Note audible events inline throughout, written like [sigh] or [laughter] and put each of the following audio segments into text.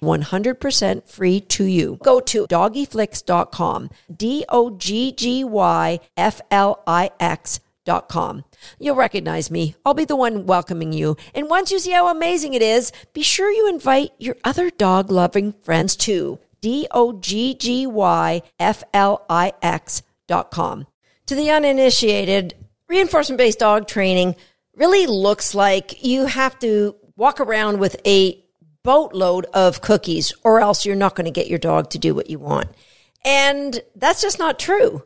100% free to you. Go to doggyflix.com, D O G G Y F L I X.com. You'll recognize me. I'll be the one welcoming you. And once you see how amazing it is, be sure you invite your other dog loving friends too. D O G G Y F L I X.com. To the uninitiated, reinforcement based dog training really looks like you have to walk around with a boatload of cookies or else you're not going to get your dog to do what you want. And that's just not true.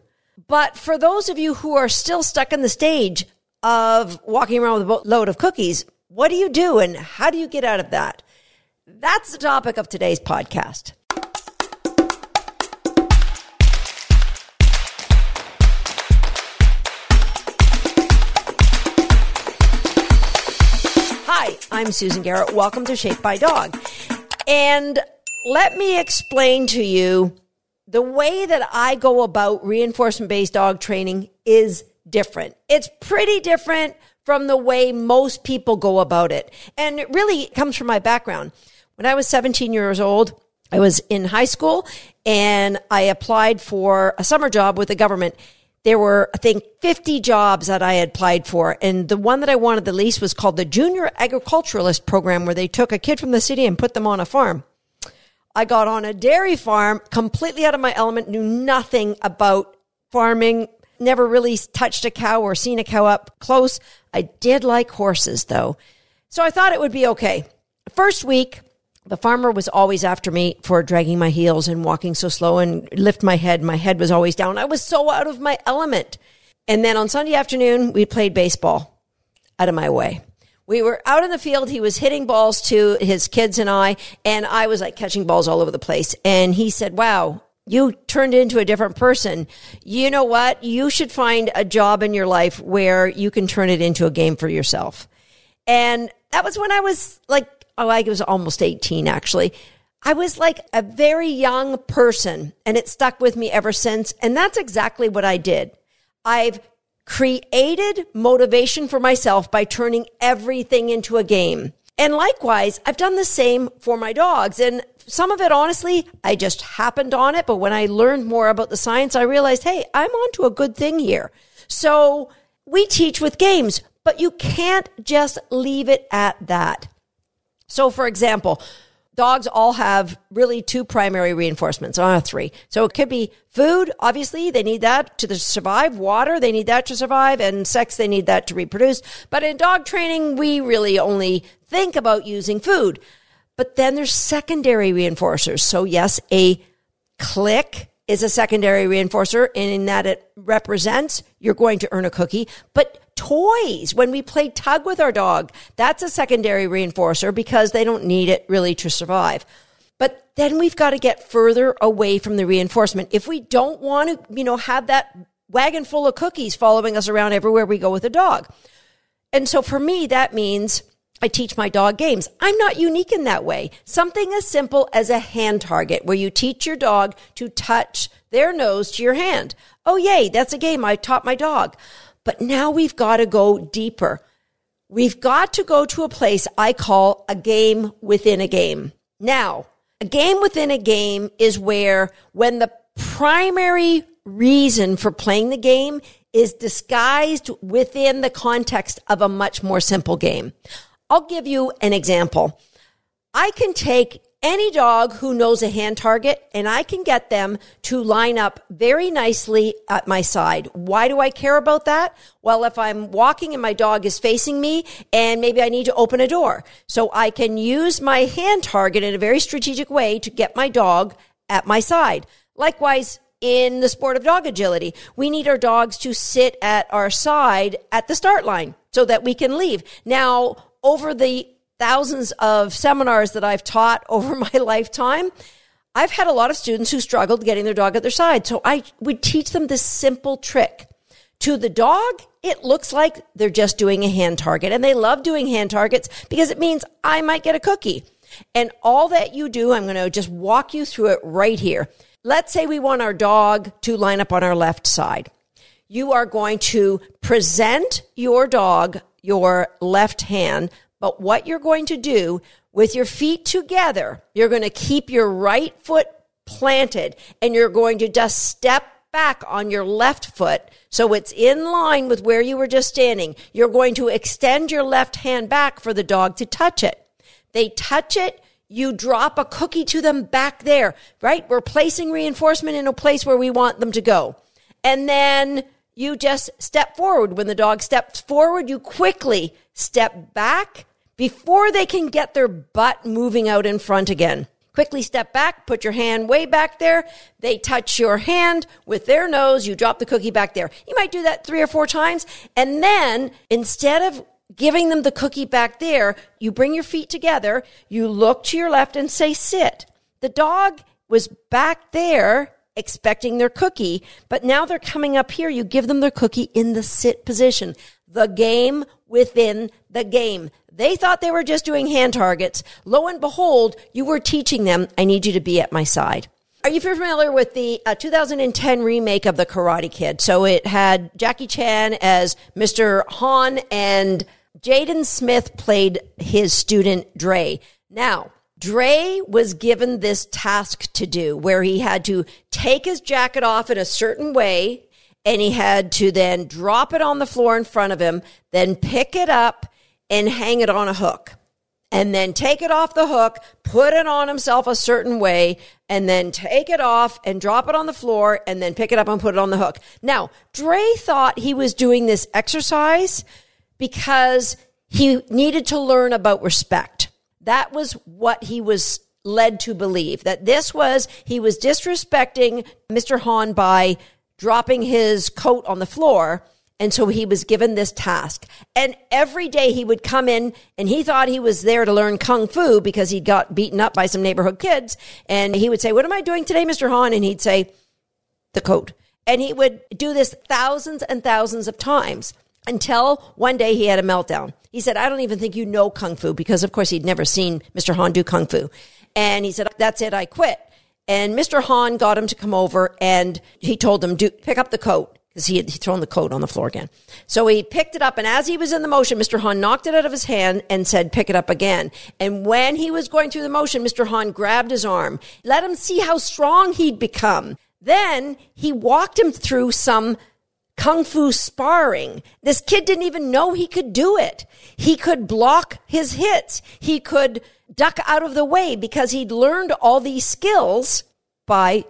But for those of you who are still stuck in the stage of walking around with a boatload of cookies, what do you do and how do you get out of that? That's the topic of today's podcast. Hi, I'm Susan Garrett. Welcome to Shaped by Dog. And let me explain to you the way that I go about reinforcement based dog training is different. It's pretty different from the way most people go about it. And it really comes from my background. When I was 17 years old, I was in high school and I applied for a summer job with the government there were, I think, 50 jobs that I had applied for. And the one that I wanted the least was called the Junior Agriculturalist Program, where they took a kid from the city and put them on a farm. I got on a dairy farm completely out of my element, knew nothing about farming, never really touched a cow or seen a cow up close. I did like horses though. So I thought it would be okay. First week, the farmer was always after me for dragging my heels and walking so slow and lift my head. My head was always down. I was so out of my element. And then on Sunday afternoon, we played baseball out of my way. We were out in the field. He was hitting balls to his kids and I, and I was like catching balls all over the place. And he said, wow, you turned into a different person. You know what? You should find a job in your life where you can turn it into a game for yourself. And that was when I was like oh, I was almost 18 actually. I was like a very young person and it stuck with me ever since. And that's exactly what I did. I've created motivation for myself by turning everything into a game. And likewise, I've done the same for my dogs. And some of it, honestly, I just happened on it. But when I learned more about the science, I realized, hey, I'm onto a good thing here. So we teach with games, but you can't just leave it at that. So, for example, dogs all have really two primary reinforcements, uh, three. So it could be food, obviously, they need that to survive, water, they need that to survive, and sex, they need that to reproduce. But in dog training, we really only think about using food. But then there's secondary reinforcers. So yes, a click is a secondary reinforcer in that it represents you're going to earn a cookie, but toys when we play tug with our dog. That's a secondary reinforcer because they don't need it really to survive. But then we've got to get further away from the reinforcement. If we don't want to, you know, have that wagon full of cookies following us around everywhere we go with a dog. And so for me, that means I teach my dog games. I'm not unique in that way. Something as simple as a hand target where you teach your dog to touch their nose to your hand. Oh, yay, that's a game I taught my dog. But now we've got to go deeper. We've got to go to a place I call a game within a game. Now, a game within a game is where when the primary reason for playing the game is disguised within the context of a much more simple game. I'll give you an example. I can take any dog who knows a hand target and I can get them to line up very nicely at my side. Why do I care about that? Well, if I'm walking and my dog is facing me and maybe I need to open a door. So I can use my hand target in a very strategic way to get my dog at my side. Likewise, in the sport of dog agility, we need our dogs to sit at our side at the start line so that we can leave. Now, over the thousands of seminars that I've taught [laughs] over my lifetime, I've had a lot of students who struggled getting their dog at their side. So I would teach them this simple trick. To the dog, it looks like they're just doing a hand target and they love doing hand targets because it means I might get a cookie. And all that you do, I'm going to just walk you through it right here. Let's say we want our dog to line up on our left side. You are going to present your dog your left hand, but what you're going to do with your feet together, you're going to keep your right foot planted and you're going to just step back on your left foot so it's in line with where you were just standing. You're going to extend your left hand back for the dog to touch it. They touch it. You drop a cookie to them back there, right? We're placing reinforcement in a place where we want them to go. And then you just step forward. When the dog steps forward, you quickly step back before they can get their butt moving out in front again. Quickly step back, put your hand way back there. They touch your hand with their nose. You drop the cookie back there. You might do that three or four times. And then instead of giving them the cookie back there, you bring your feet together. You look to your left and say sit. The dog was back there expecting their cookie, but now they're coming up here. You give them their cookie in the sit position. The game within the game. They thought they were just doing hand targets. Lo and behold, you were teaching them, I need you to be at my side. Are you familiar with the uh, 2010 remake of The Karate Kid? So it had Jackie Chan as Mr. Han and Jaden Smith played his student Dre. Now, Dre was given this task to do where he had to take his jacket off in a certain way and he had to then drop it on the floor in front of him, then pick it up and hang it on a hook and then take it off the hook, put it on himself a certain way, and then take it off and drop it on the floor and then pick it up and put it on the hook. Now, Dre thought he was doing this exercise because he needed to learn about respect. That was what he was led to believe that this was, he was disrespecting Mr. Han by dropping his coat on the floor and so he was given this task. And every day he would come in and he thought he was there to learn kung fu because he got beaten up by some neighborhood kids. And he would say, What am I doing today, Mr. Han? And he'd say, The coat. And he would do this thousands and thousands of times until one day he had a meltdown. He said, I don't even think you know kung fu because, of course, he'd never seen Mr. Han do kung fu. And he said, That's it, I quit. And Mr. Han got him to come over and he told him, do, pick up the coat because he had thrown the coat on the floor again. So he picked it up, and as he was in the motion, Mr. Han knocked it out of his hand and said, pick it up again. And when he was going through the motion, Mr. Han grabbed his arm, let him see how strong he'd become. Then he walked him through some kung fu sparring. This kid didn't even know he could do it. He could block his hits. He could duck out of the way because he'd learned all these skills by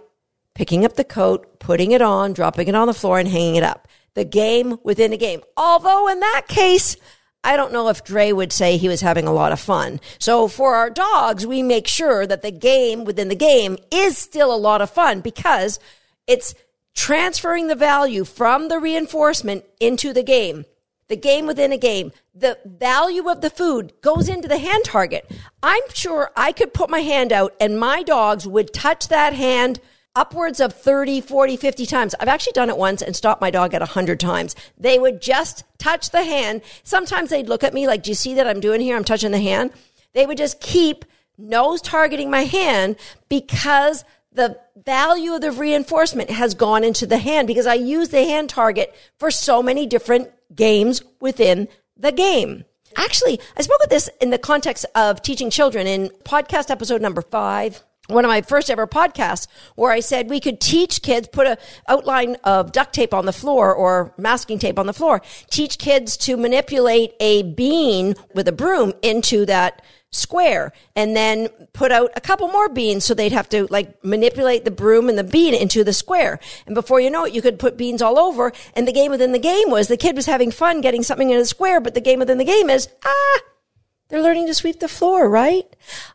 picking up the coat, putting it on, dropping it on the floor, and hanging it up. The game within a game. Although in that case, I don't know if Dre would say he was having a lot of fun. So for our dogs, we make sure that the game within the game is still a lot of fun because it's transferring the value from the reinforcement into the game. The game within a game. The value of the food goes into the hand target. I'm sure I could put my hand out and my dogs would touch that hand upwards of 30, 40, 50 times. I've actually done it once and stopped my dog at 100 times. They would just touch the hand. Sometimes they'd look at me like, do you see that I'm doing here? I'm touching the hand. They would just keep nose targeting my hand because the value of the reinforcement has gone into the hand because I use the hand target for so many different games within the game. Actually, I spoke of this in the context of teaching children in podcast episode number five one of my first ever podcasts where I said we could teach kids, put a outline of duct tape on the floor or masking tape on the floor, teach kids to manipulate a bean with a broom into that square and then put out a couple more beans so they'd have to like manipulate the broom and the bean into the square. And before you know it, you could put beans all over. And the game within the game was the kid was having fun getting something in the square, but the game within the game is, ah, they're learning to sweep the floor, right?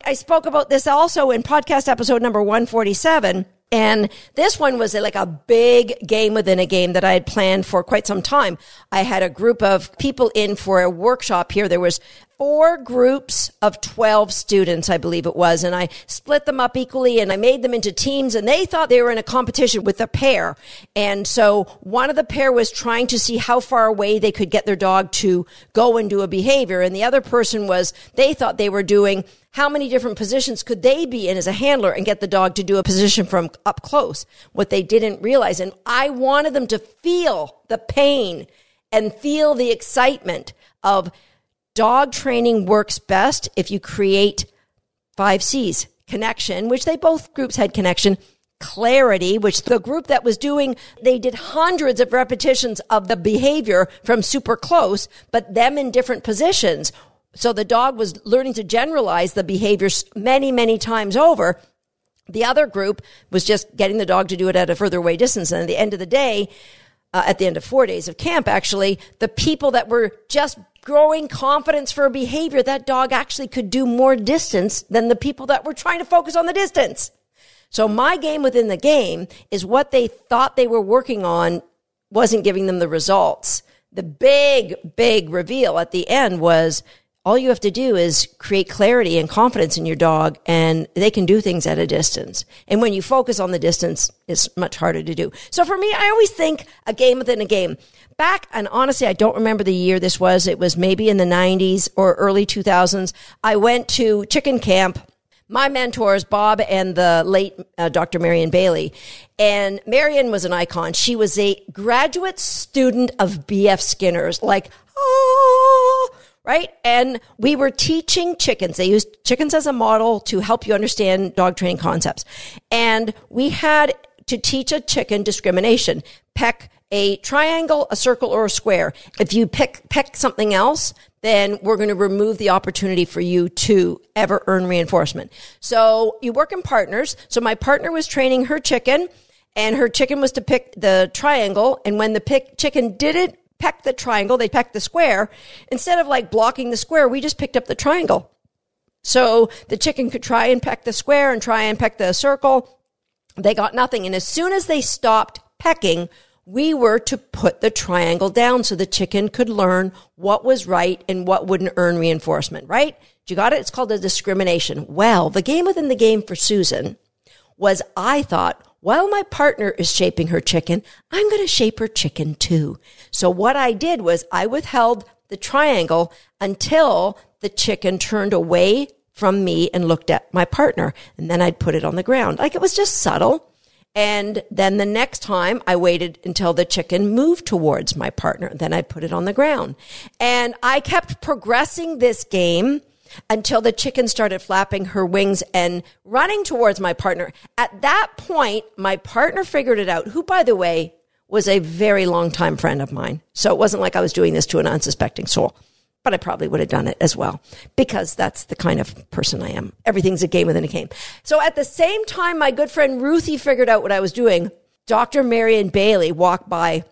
I spoke about this also in podcast episode number 147. And this one was like a big game within a game that I had planned for quite some time. I had a group of people in for a workshop here. There was four groups of 12 students, I believe it was, and I split them up equally and I made them into teams and they thought they were in a competition with a pair. And so one of the pair was trying to see how far away they could get their dog to go and do a behavior. And the other person was, they thought they were doing how many different positions could they be in as a handler and get the dog to do a position from up close? What they didn't realize. And I wanted them to feel the pain and feel the excitement of dog training works best if you create five C's connection, which they both groups had connection, clarity, which the group that was doing, they did hundreds of repetitions of the behavior from super close, but them in different positions. So the dog was learning to generalize the behaviors many, many times over. The other group was just getting the dog to do it at a further away distance. And at the end of the day, uh, at the end of four days of camp, actually, the people that were just growing confidence for a behavior, that dog actually could do more distance than the people that were trying to focus on the distance. So my game within the game is what they thought they were working on wasn't giving them the results. The big, big reveal at the end was all you have to do is create clarity and confidence in your dog and they can do things at a distance. And when you focus on the distance, it's much harder to do. So for me, I always think a game within a game. Back, and honestly, I don't remember the year this was. It was maybe in the 90s or early 2000s. I went to chicken camp my mentors, Bob and the late uh, Dr. Marian Bailey. And Marian was an icon. She was a graduate student of B.F. Skinner's, like, oh, right? And we were teaching chickens. They used chickens as a model to help you understand dog training concepts. And we had to teach a chicken discrimination. Peck a triangle, a circle, or a square. If you pick, pick something else, then we're going to remove the opportunity for you to ever earn reinforcement. So you work in partners. So my partner was training her chicken and her chicken was to pick the triangle. And when the pick chicken didn't peck the triangle, they pecked the square. Instead of like blocking the square, we just picked up the triangle. So the chicken could try and peck the square and try and peck the circle. They got nothing. And as soon as they stopped pecking, we were to put the triangle down so the chicken could learn what was right and what wouldn't earn reinforcement, right? You got it? It's called a discrimination. Well, the game within the game for Susan was I thought, while my partner is shaping her chicken, I'm going to shape her chicken too. So what I did was I withheld the triangle until the chicken turned away from me and looked at my partner. And then I'd put it on the ground. Like it was just subtle. And then the next time I waited until the chicken moved towards my partner. Then I put it on the ground. And I kept progressing this game until the chicken started flapping her wings and running towards my partner. At that point, my partner figured it out, who, by the way, was a very long time friend of mine. So it wasn't like I was doing this to an unsuspecting soul but I probably would have done it as well because that's the kind of person I am. Everything's a game within a game. So at the same time, my good friend Ruthie figured out what I was doing. Dr. Marian Bailey walked by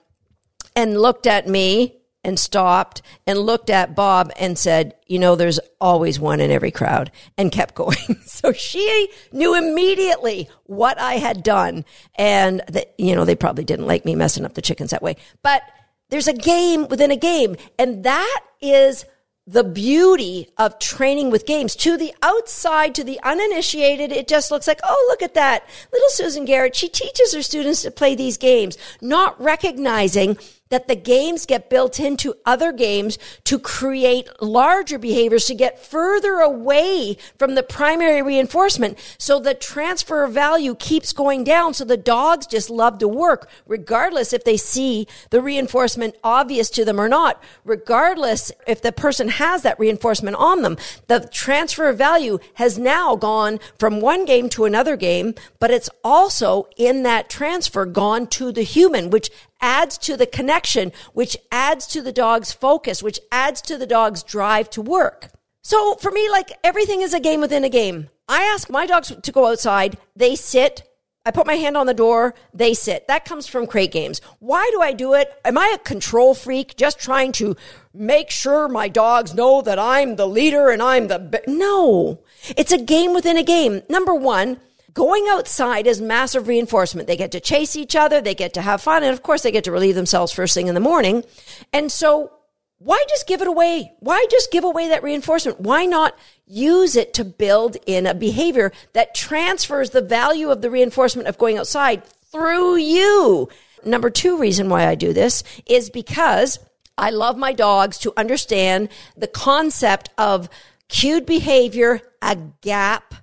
and looked at me and stopped and looked at Bob and said, you know, there's always one in every crowd and kept [laughs] going. so she knew immediately what I had done. And that, you know, they probably didn't like me messing up the chickens that way, but there's a game within a game. And that is the beauty of training with games. To the outside, to the uninitiated, it just looks like, oh, look at that. Little Susan Garrett, she teaches her students to play these games, not recognizing that the games get built into other games to create larger behaviors to get further away from the primary reinforcement. So the transfer of value keeps going down. So the dogs just love to work, regardless if they see the reinforcement obvious to them or not, regardless if the person has that reinforcement on them. The transfer of value has now gone from one game to another game, but it's also in that transfer gone to the human, which adds to the connection, which adds to the dog's focus, which adds to the dog's drive to work. So for me, like everything is a game within a game. I ask my dogs to go outside. They sit. I put my hand on the door. They sit. That comes from crate games. Why do I do it? Am I a control freak just trying to make sure my dogs know that I'm the leader and I'm the, no, it's a game within a game. Number one, Going outside is massive reinforcement. They get to chase each other. They get to have fun. And of course, they get to relieve themselves first thing in the morning. And so why just give it away? Why just give away that reinforcement? Why not use it to build in a behavior that transfers the value of the reinforcement of going outside through you? Number two reason why I do this is because I love my dogs to understand the concept of cued behavior, a gap,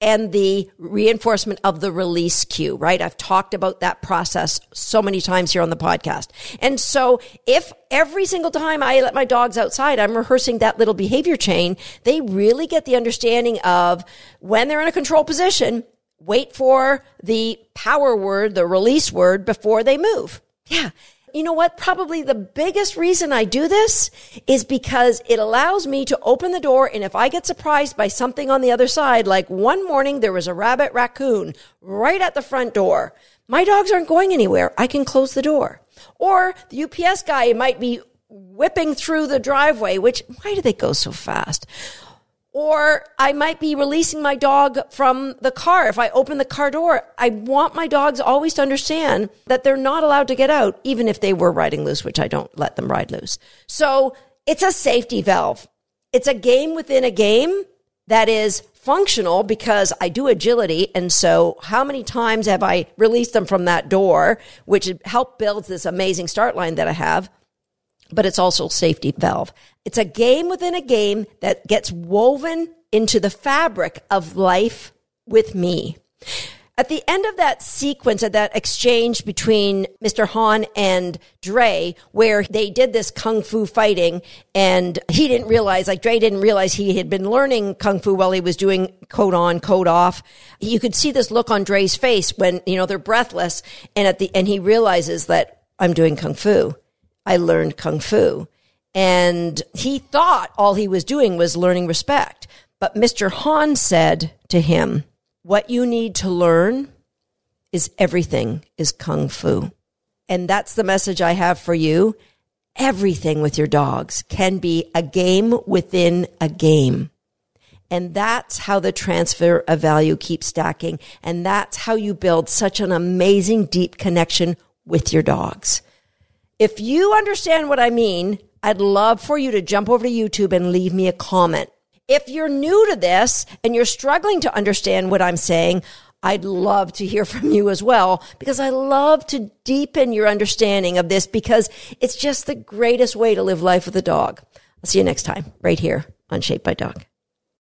and the reinforcement of the release cue, right? I've talked about that process so many times here on the podcast. And so if every single time I let my dogs outside, I'm rehearsing that little behavior chain, they really get the understanding of when they're in a control position, wait for the power word, the release word before they move. Yeah. You know what? Probably the biggest reason I do this is because it allows me to open the door. And if I get surprised by something on the other side, like one morning there was a rabbit raccoon right at the front door, my dogs aren't going anywhere. I can close the door. Or the UPS guy might be whipping through the driveway, which, why do they go so fast? Or I might be releasing my dog from the car. If I open the car door, I want my dogs always to understand that they're not allowed to get out, even if they were riding loose, which I don't let them ride loose. So it's a safety valve. It's a game within a game that is functional because I do agility. And so how many times have I released them from that door, which helped build this amazing start line that I have? But it's also safety valve. It's a game within a game that gets woven into the fabric of life with me. At the end of that sequence of that exchange between Mr. Han and Dre, where they did this kung fu fighting and he didn't realize, like Dre didn't realize he had been learning kung fu while he was doing code on, code off. You could see this look on Dre's face when, you know, they're breathless and at the, and he realizes that I'm doing kung fu. I learned Kung Fu. And he thought all he was doing was learning respect. But Mr. Han said to him, What you need to learn is everything is Kung Fu. And that's the message I have for you. Everything with your dogs can be a game within a game. And that's how the transfer of value keeps stacking. And that's how you build such an amazing deep connection with your dogs. If you understand what I mean, I'd love for you to jump over to YouTube and leave me a comment. If you're new to this and you're struggling to understand what I'm saying, I'd love to hear from you as well because I love to deepen your understanding of this because it's just the greatest way to live life with a dog. I'll see you next time right here on Shaped by Dog.